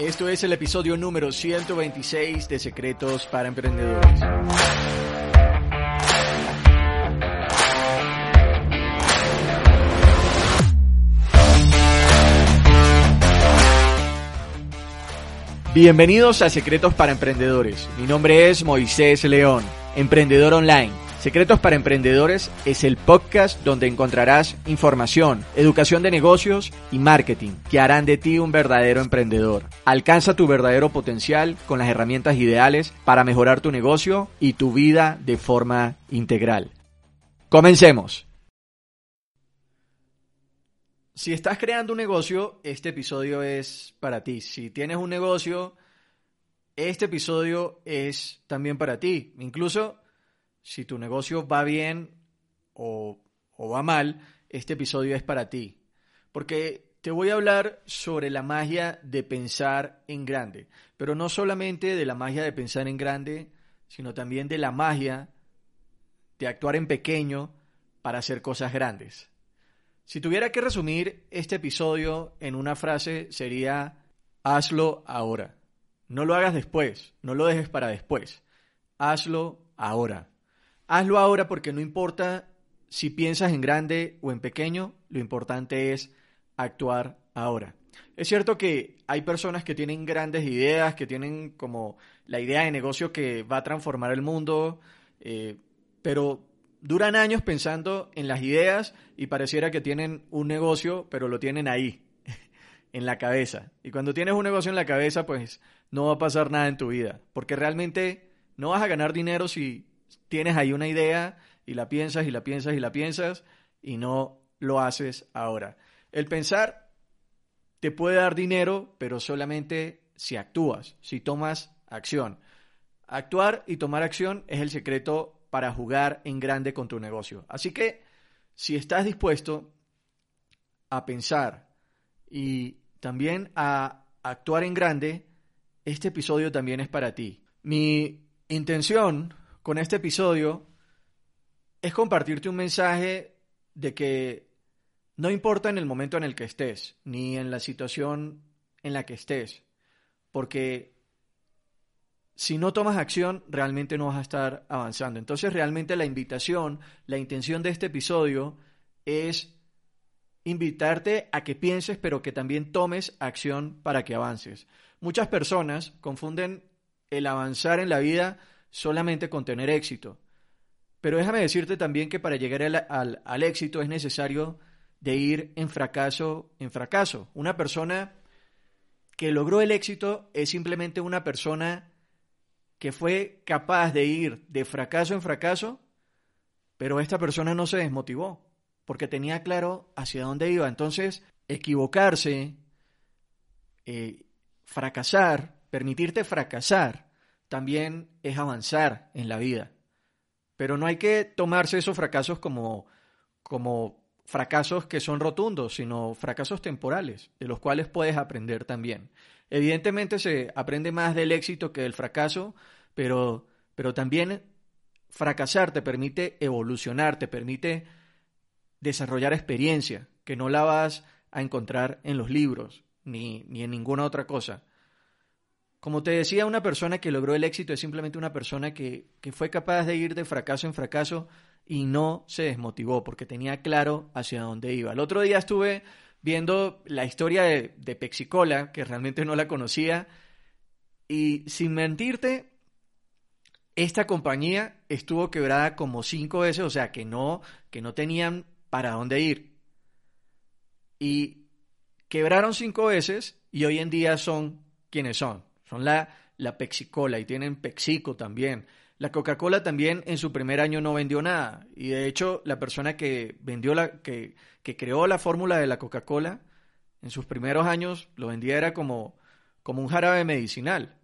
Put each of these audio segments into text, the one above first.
Esto es el episodio número 126 de Secretos para Emprendedores. Bienvenidos a Secretos para Emprendedores. Mi nombre es Moisés León, emprendedor online. Secretos para Emprendedores es el podcast donde encontrarás información, educación de negocios y marketing que harán de ti un verdadero emprendedor. Alcanza tu verdadero potencial con las herramientas ideales para mejorar tu negocio y tu vida de forma integral. Comencemos. Si estás creando un negocio, este episodio es para ti. Si tienes un negocio, este episodio es también para ti. Incluso si tu negocio va bien o, va mal, este episodio es para ti. Porque te voy a hablar sobre la magia de pensar en grande. Pero no solamente de la magia de pensar en grande, sino también de la magia de actuar en pequeño para hacer cosas grandes. Si tuviera que resumir este episodio en una frase sería, hazlo ahora. No lo hagas después, no lo dejes para después. Hazlo ahora. Hazlo ahora porque no importa si piensas en grande o en pequeño, lo importante es actuar ahora. Es cierto que hay personas que tienen grandes ideas, que tienen como la idea de negocio que va a transformar el mundo, eh, pero duran años pensando en las ideas y pareciera que tienen un negocio, pero lo tienen ahí, en la cabeza. Y cuando tienes un negocio en la cabeza, pues no va a pasar nada en tu vida, porque realmente no vas a ganar dinero si tienes ahí una idea y la piensas y la piensas y la piensas y no lo haces ahora. El pensar te puede dar dinero, pero solamente si actúas, si tomas acción. Actuar y tomar acción es el secreto para jugar en grande con tu negocio. Así que si estás dispuesto a pensar y también a actuar en grande, este episodio también es para ti. Mi intención con este episodio es compartirte un mensaje de que no importa en el momento en el que estés, ni en la situación en la que estés, porque si no tomas acción, realmente no vas a estar avanzando. Entonces, realmente la invitación, la intención de este episodio es invitarte a que pienses, pero que también tomes acción para que avances. Muchas personas confunden el avanzar en la vida solamente con tener éxito. Pero déjame decirte también que para llegar al, al éxito es necesario de ir en fracaso en fracaso. Una persona que logró el éxito es simplemente una persona que fue capaz de ir de fracaso en fracaso, pero esta persona no se desmotivó, porque tenía claro hacia dónde iba. Entonces, equivocarse, eh, fracasar, permitirte fracasar, también es avanzar en la vida. Pero no hay que tomarse esos fracasos como, como fracasos que son rotundos, sino fracasos temporales, de los cuales puedes aprender también. Evidentemente se aprende más del éxito que del fracaso, pero, pero también fracasar te permite evolucionar, te permite desarrollar experiencia, que no la vas a encontrar en los libros ni, ni en ninguna otra cosa. Como te decía, una persona que logró el éxito es simplemente una persona que, que, fue capaz de ir de fracaso en fracaso y no se desmotivó porque tenía claro hacia dónde iba. El otro día estuve viendo la historia de, de Pexicola, que realmente no la conocía, y sin mentirte, esta compañía estuvo quebrada como cinco veces, o sea que no, que no tenían para dónde ir. Y quebraron cinco veces y hoy en día son quienes son. Son la, la Pexicola y tienen Pexico también. La Coca-Cola también en su primer año no vendió nada. Y de hecho, la persona que vendió la, que, que creó la fórmula de la Coca-Cola, en sus primeros años lo vendía era como, como un jarabe medicinal.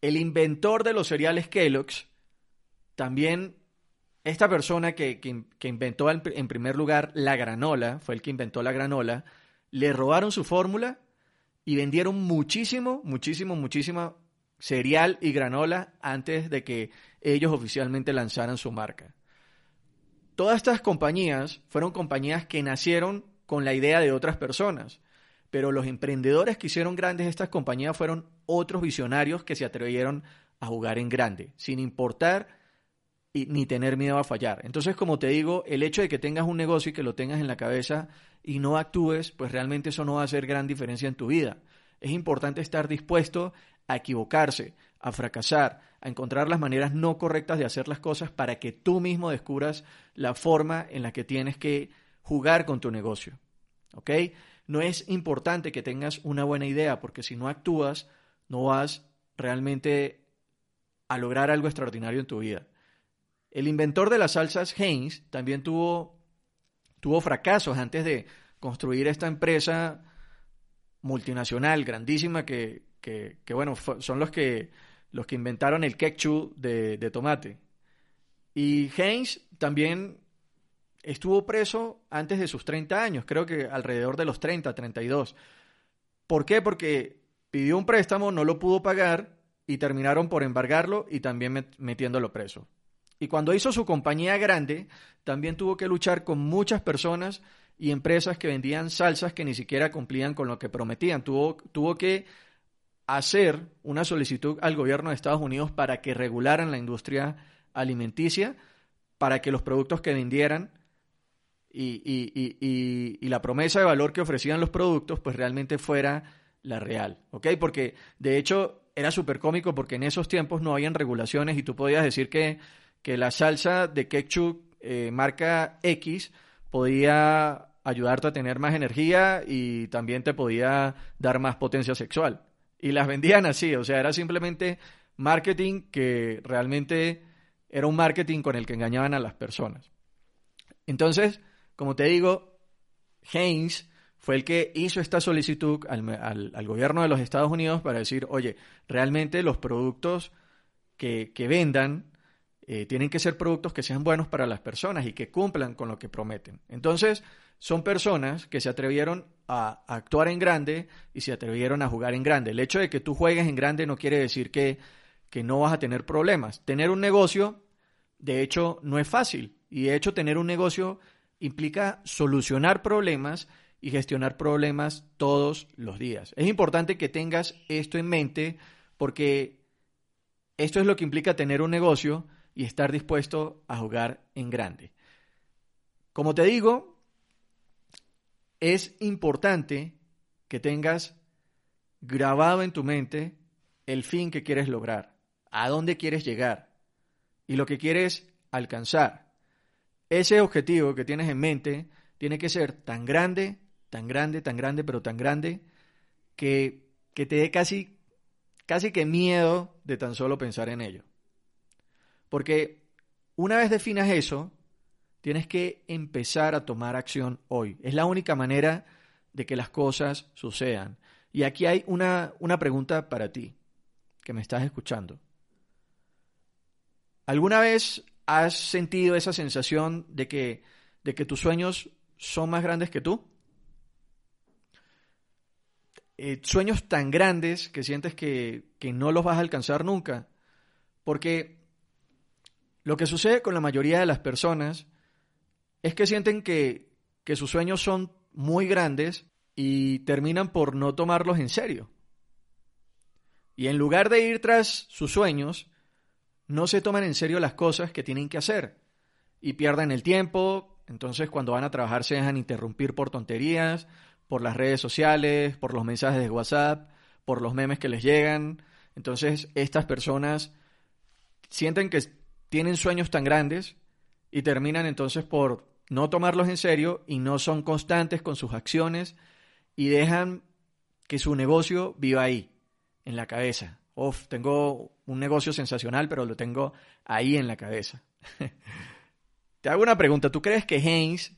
El inventor de los cereales Kellogg's, también esta persona que, inventó en primer lugar la granola, fue el que inventó la granola, le robaron su fórmula y vendieron muchísimo, muchísimo, muchísimo cereal y granola antes de que ellos oficialmente lanzaran su marca. Todas estas compañías fueron compañías que nacieron con la idea de otras personas, pero los emprendedores que hicieron grandes estas compañías fueron otros visionarios que se atrevieron a jugar en grande, sin importar ni tener miedo a fallar. Entonces, como te digo, el hecho de que tengas un negocio y que lo tengas en la cabeza y no actúes, pues realmente eso no va a hacer gran diferencia en tu vida. Es importante estar dispuesto a equivocarse, a fracasar, a encontrar las maneras no correctas de hacer las cosas para que tú mismo descubras la forma en la que tienes que jugar con tu negocio. ¿Ok? No es importante que tengas una buena idea, porque si no actúas, no vas realmente a lograr algo extraordinario en tu vida. El inventor de las salsas Heinz también tuvo, tuvo fracasos antes de construir esta empresa multinacional grandísima que, que, bueno, son los que, los que inventaron el ketchup de, de tomate. Y Heinz también estuvo preso antes de sus 30 años, creo que alrededor de los 30, 32. ¿Por qué? Porque pidió un préstamo, no lo pudo pagar y terminaron por embargarlo y también metiéndolo preso. Y cuando hizo su compañía grande, también tuvo que luchar con muchas personas y empresas que vendían salsas que ni siquiera cumplían con lo que prometían. Tuvo, tuvo que hacer una solicitud al gobierno de Estados Unidos para que regularan la industria alimenticia, para que los productos que vendieran y, y, la promesa de valor que ofrecían los productos, pues realmente fuera la real, ¿ok? Porque de hecho era súper cómico porque en esos tiempos no habían regulaciones y tú podías decir que que la salsa de ketchup eh, marca X podía ayudarte a tener más energía y también te podía dar más potencia sexual. Y las vendían así, o sea, era simplemente marketing que realmente era un marketing con el que engañaban a las personas. Entonces, como te digo, Haynes fue el que hizo esta solicitud al, al, gobierno de los Estados Unidos para decir, oye, realmente los productos que, que vendan eh, tienen que ser productos que sean buenos para las personas y que cumplan con lo que prometen. Entonces, son personas que se atrevieron a, actuar en grande y se atrevieron a jugar en grande. El hecho de que tú juegues en grande no quiere decir que, que no vas a tener problemas. Tener un negocio, de hecho, no es fácil. Y de hecho, tener un negocio implica solucionar problemas y gestionar problemas todos los días. Es importante que tengas esto en mente porque esto es lo que implica tener un negocio y estar dispuesto a jugar en grande. Como te digo, es importante que tengas grabado en tu mente el fin que quieres lograr, a dónde quieres llegar y lo que quieres alcanzar. Ese objetivo que tienes en mente tiene que ser tan grande, tan grande, tan grande, pero tan grande que, que te dé casi, casi que miedo de tan solo pensar en ello. Porque una vez definas eso, tienes que empezar a tomar acción hoy. Es la única manera de que las cosas sucedan. Y aquí hay una, una pregunta para ti, que me estás escuchando. ¿Alguna vez has sentido esa sensación de que, de que tus sueños son más grandes que tú? Eh, sueños tan grandes que sientes que, que no los vas a alcanzar nunca. Porque lo que sucede con la mayoría de las personas es que sienten que, que sus sueños son muy grandes y terminan por no tomarlos en serio. Y en lugar de ir tras sus sueños, no se toman en serio las cosas que tienen que hacer y pierden el tiempo. Entonces cuando van a trabajar se dejan interrumpir por tonterías, por las redes sociales, por los mensajes de WhatsApp, por los memes que les llegan. Entonces estas personas sienten que tienen sueños tan grandes y terminan entonces por no tomarlos en serio y no son constantes con sus acciones y dejan que su negocio viva ahí, en la cabeza. Tengo un negocio sensacional, pero lo tengo ahí en la cabeza. Te hago una pregunta. ¿Tú crees que Haynes,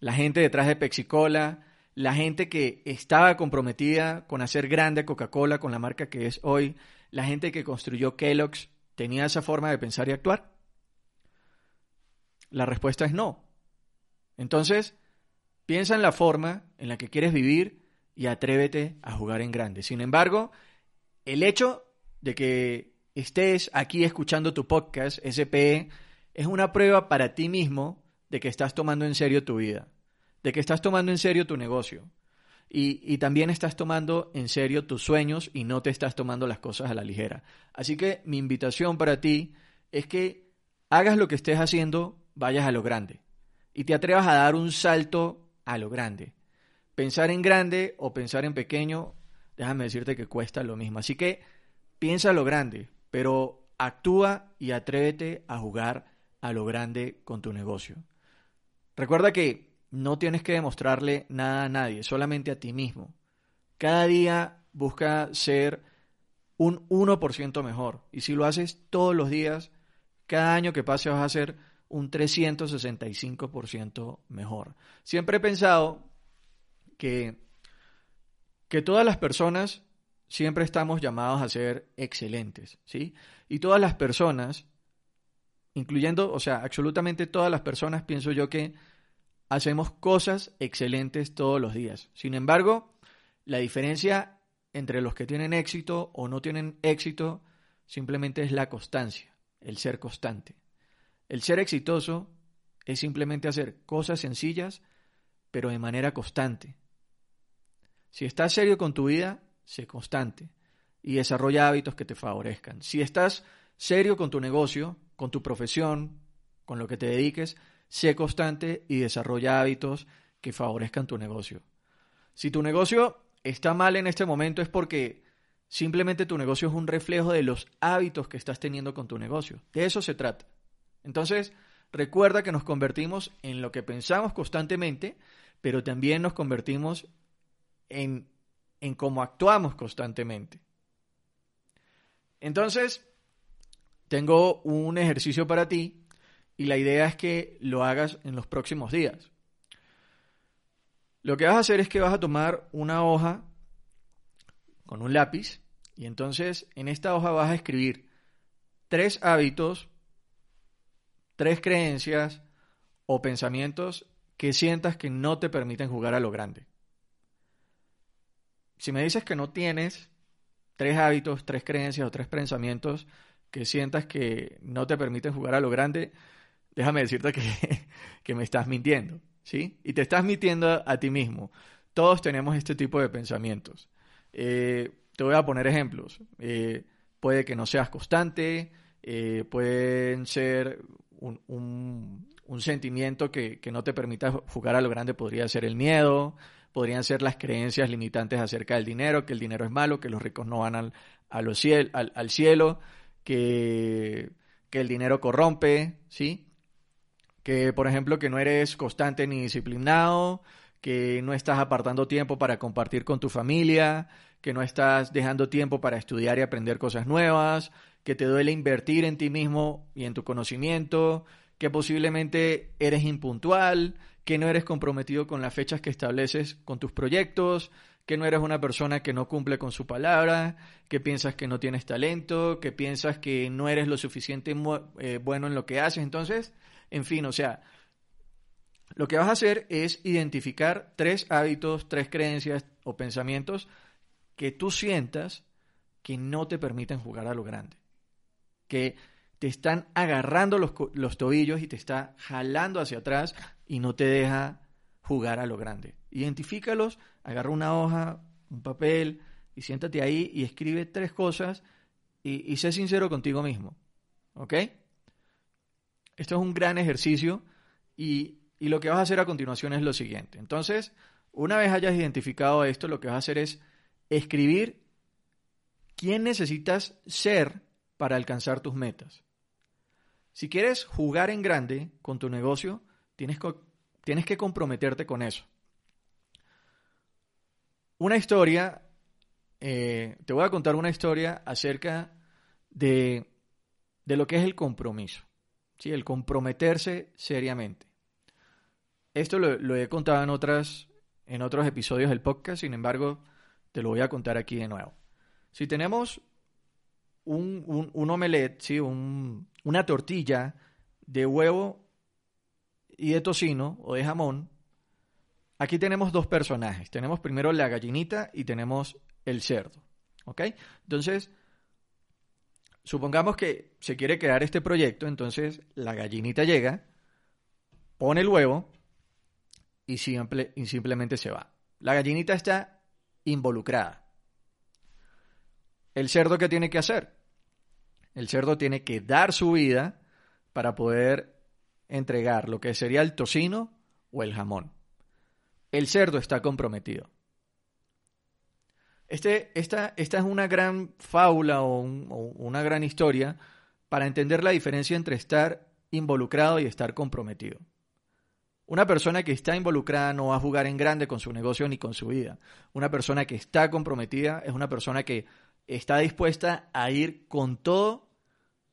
la gente detrás de Pexicola, la gente que estaba comprometida con hacer grande Coca-Cola con la marca que es hoy, la gente que construyó Kellogg's, tenía esa forma de pensar y actuar? La respuesta es no. Entonces, piensa en la forma en la que quieres vivir y atrévete a jugar en grande. Sin embargo, el hecho de que estés aquí escuchando tu podcast, SPE, es una prueba para ti mismo de que estás tomando en serio tu vida, de que estás tomando en serio tu negocio y, también estás tomando en serio tus sueños y no te estás tomando las cosas a la ligera. Así que mi invitación para ti es que hagas lo que estés haciendo, vayas a lo grande y te atrevas a dar un salto a lo grande. Pensar en grande o pensar en pequeño, déjame decirte que cuesta lo mismo. Así que piensa lo grande, pero actúa y atrévete a jugar a lo grande con tu negocio. Recuerda que no tienes que demostrarle nada a nadie, solamente a ti mismo. Cada día busca ser un 1% mejor. Y si lo haces todos los días, cada año que pase vas a ser un 365% mejor. Siempre he pensado que, que todas las personas siempre estamos llamados a ser excelentes, ¿sí? Y todas las personas, incluyendo, o sea, absolutamente todas las personas, pienso yo que hacemos cosas excelentes todos los días. Sin embargo, la diferencia entre los que tienen éxito o no tienen éxito simplemente es la constancia, el ser constante. El ser exitoso es simplemente hacer cosas sencillas, pero de manera constante. Si estás serio con tu vida, sé constante y desarrolla hábitos que te favorezcan. Si estás serio con tu negocio, con tu profesión, con lo que te dediques, sé constante y desarrolla hábitos que favorezcan tu negocio. Si tu negocio está mal en este momento es porque simplemente tu negocio es un reflejo de los hábitos que estás teniendo con tu negocio. De eso se trata. Entonces, recuerda que nos convertimos en lo que pensamos constantemente, pero también nos convertimos en, en cómo actuamos constantemente. Entonces, tengo un ejercicio para ti y la idea es que lo hagas en los próximos días. Lo que vas a hacer es que vas a tomar una hoja con un lápiz y entonces en esta hoja vas a escribir tres hábitos, tres creencias o pensamientos que sientas que no te permiten jugar a lo grande. Si me dices que no tienes tres hábitos, tres creencias o tres pensamientos que sientas que no te permiten jugar a lo grande, déjame decirte que, me estás mintiendo, ¿sí? Y te estás mintiendo a, ti mismo. Todos tenemos este tipo de pensamientos. Eh, te voy a poner ejemplos. Eh, puede que no seas constante, eh, pueden ser un, un, sentimiento que, que, no te permita jugar a lo grande, podría ser el miedo, podrían ser las creencias limitantes acerca del dinero, que el dinero es malo, que los ricos no van al, al, al cielo, que, que el dinero corrompe, ¿sí? Que por ejemplo que no eres constante ni disciplinado, que no estás apartando tiempo para compartir con tu familia, que no estás dejando tiempo para estudiar y aprender cosas nuevas, que te duele invertir en ti mismo y en tu conocimiento, que posiblemente eres impuntual, que no eres comprometido con las fechas que estableces con tus proyectos, que no eres una persona que no cumple con su palabra, que piensas que no tienes talento, que piensas que no eres lo suficiente eh, bueno en lo que haces. Entonces, en fin, o sea, lo que vas a hacer es identificar tres hábitos, tres creencias o pensamientos que tú sientas que no te permiten jugar a lo grande, que te están agarrando los, los tobillos y te está jalando hacia atrás y no te deja jugar a lo grande. Identifícalos, agarra una hoja, un papel y siéntate ahí y escribe tres cosas y, y sé sincero contigo mismo. ¿Ok? Esto es un gran ejercicio y, lo que vas a hacer a continuación es lo siguiente. Entonces, una vez hayas identificado esto, lo que vas a hacer es escribir quién necesitas ser para alcanzar tus metas. Si quieres jugar en grande con tu negocio, tienes, que comprometerte con eso. Una historia, eh, te voy a contar una historia acerca de lo que es el compromiso. ¿Sí? el comprometerse seriamente. Esto lo, he contado en otras, en otros episodios del podcast, sin embargo, te lo voy a contar aquí de nuevo. Si tenemos un, un, un omelette, ¿sí? un, una tortilla de huevo y de tocino o de jamón, aquí tenemos dos personajes. Tenemos primero la gallinita y tenemos el cerdo. ¿Ok? Entonces, supongamos que se quiere crear este proyecto, entonces la gallinita llega, pone el huevo y, simple, y simplemente se va. La gallinita está involucrada. ¿El cerdo qué tiene que hacer? El cerdo tiene que dar su vida para poder entregar lo que sería el tocino o el jamón. El cerdo está comprometido. Este, esta, esta, es una gran fábula o, o, una gran historia para entender la diferencia entre estar involucrado y estar comprometido. Una persona que está involucrada no va a jugar en grande con su negocio ni con su vida. Una persona que está comprometida es una persona que está dispuesta a ir con todo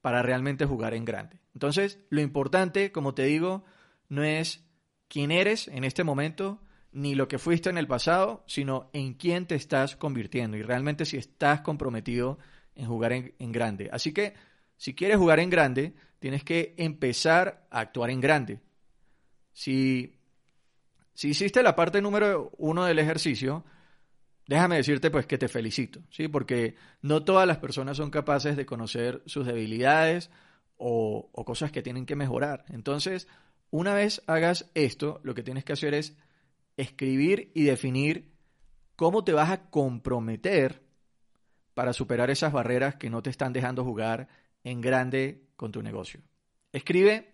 para realmente jugar en grande. Entonces, lo importante, como te digo, no es quién eres en este momento, ni lo que fuiste en el pasado, sino en quién te estás convirtiendo y realmente si estás comprometido en jugar en, grande. Así que si quieres jugar en grande, tienes que empezar a actuar en grande. Si, si hiciste la parte número uno del ejercicio, déjame decirte pues que te felicito, ¿sí? Porque no todas las personas son capaces de conocer sus debilidades o cosas que tienen que mejorar. Entonces, una vez hagas esto, lo que tienes que hacer es escribir y definir cómo te vas a comprometer para superar esas barreras que no te están dejando jugar en grande con tu negocio. Escribe,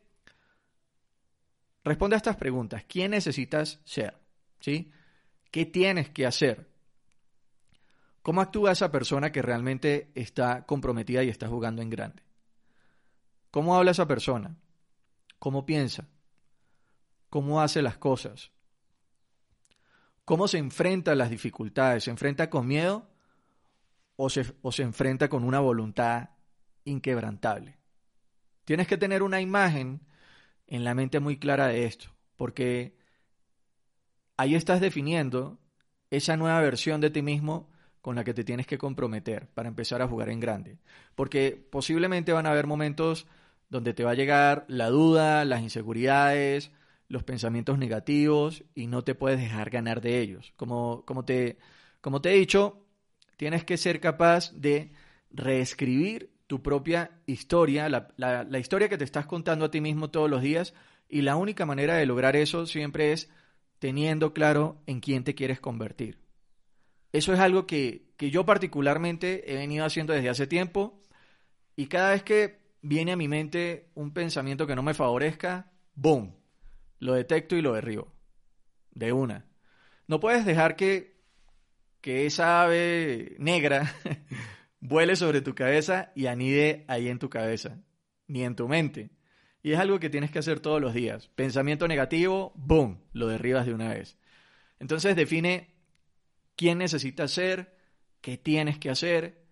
responde a estas preguntas. ¿Quién necesitas ser? ¿Qué tienes que hacer? ¿Cómo actúa esa persona que realmente está comprometida y está jugando en grande? ¿Cómo habla esa persona? ¿Cómo piensa? ¿Cómo hace las cosas? ¿Cómo se enfrenta a las dificultades? ¿Se enfrenta con miedo o se, o se enfrenta con una voluntad inquebrantable? Tienes que tener una imagen en la mente muy clara de esto, porque ahí estás definiendo esa nueva versión de ti mismo con la que te tienes que comprometer para empezar a jugar en grande. Porque posiblemente van a haber momentos donde te va a llegar la duda, las inseguridades, los pensamientos negativos y no te puedes dejar ganar de ellos. Como, como, te, como te he dicho, tienes que ser capaz de reescribir tu propia historia, la, la, historia que te estás contando a ti mismo todos los días y la única manera de lograr eso siempre es teniendo claro en quién te quieres convertir. Eso es algo que, que yo particularmente he venido haciendo desde hace tiempo y cada vez que viene a mi mente un pensamiento que no me favorezca, ¡boom! Lo detecto y lo derribo. De una. No puedes dejar que, que esa ave negra vuele sobre tu cabeza y anide ahí en tu cabeza, ni en tu mente. Y es algo que tienes que hacer todos los días. Pensamiento negativo, ¡boom! Lo derribas de una vez. Entonces define quién necesitas ser, qué tienes que hacer,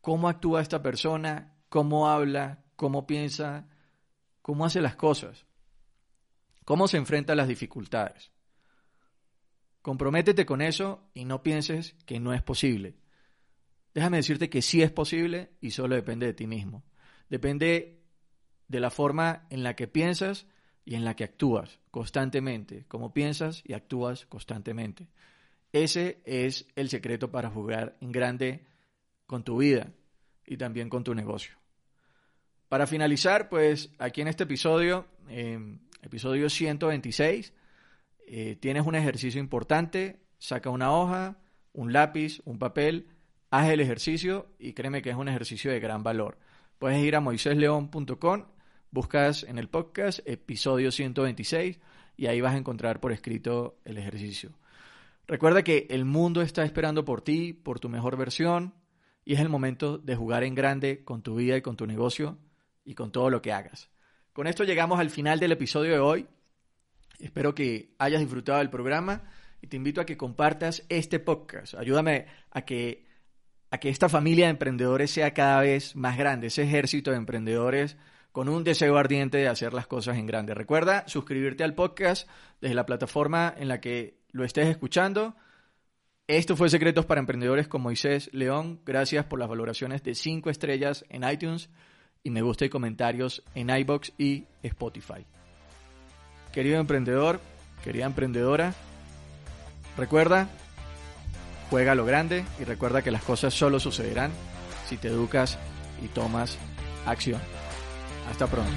cómo actúa esta persona, cómo habla, cómo piensa, cómo hace las cosas. ¿Cómo se enfrenta a las dificultades? Comprométete con eso y no pienses que no es posible. Déjame decirte que sí es posible y solo depende de ti mismo. Depende de la forma en la que piensas y en la que actúas constantemente, como piensas y actúas constantemente. Ese es el secreto para jugar en grande con tu vida y también con tu negocio. Para finalizar, pues aquí en este episodio eh, episodio 126. Eh, tienes un ejercicio importante, saca una hoja, un lápiz, un papel, haz el ejercicio y créeme que es un ejercicio de gran valor. Puedes ir a moisésleón.com, buscas en el podcast episodio 126 y ahí vas a encontrar por escrito el ejercicio. Recuerda que el mundo está esperando por ti, por tu mejor versión y es el momento de jugar en grande con tu vida y con tu negocio y con todo lo que hagas. Con esto llegamos al final del episodio de hoy. Espero que hayas disfrutado del programa y te invito a que compartas este podcast. Ayúdame a que, a que esta familia de emprendedores sea cada vez más grande, ese ejército de emprendedores con un deseo ardiente de hacer las cosas en grande. Recuerda suscribirte al podcast desde la plataforma en la que lo estés escuchando. Esto fue Secretos para Emprendedores con Moisés León. Gracias por las valoraciones de 5 estrellas en iTunes y me gusta y comentarios en iBox y Spotify. Querido emprendedor, querida emprendedora, recuerda, juega a lo grande y recuerda que las cosas solo sucederán si te educas y tomas acción. Hasta pronto.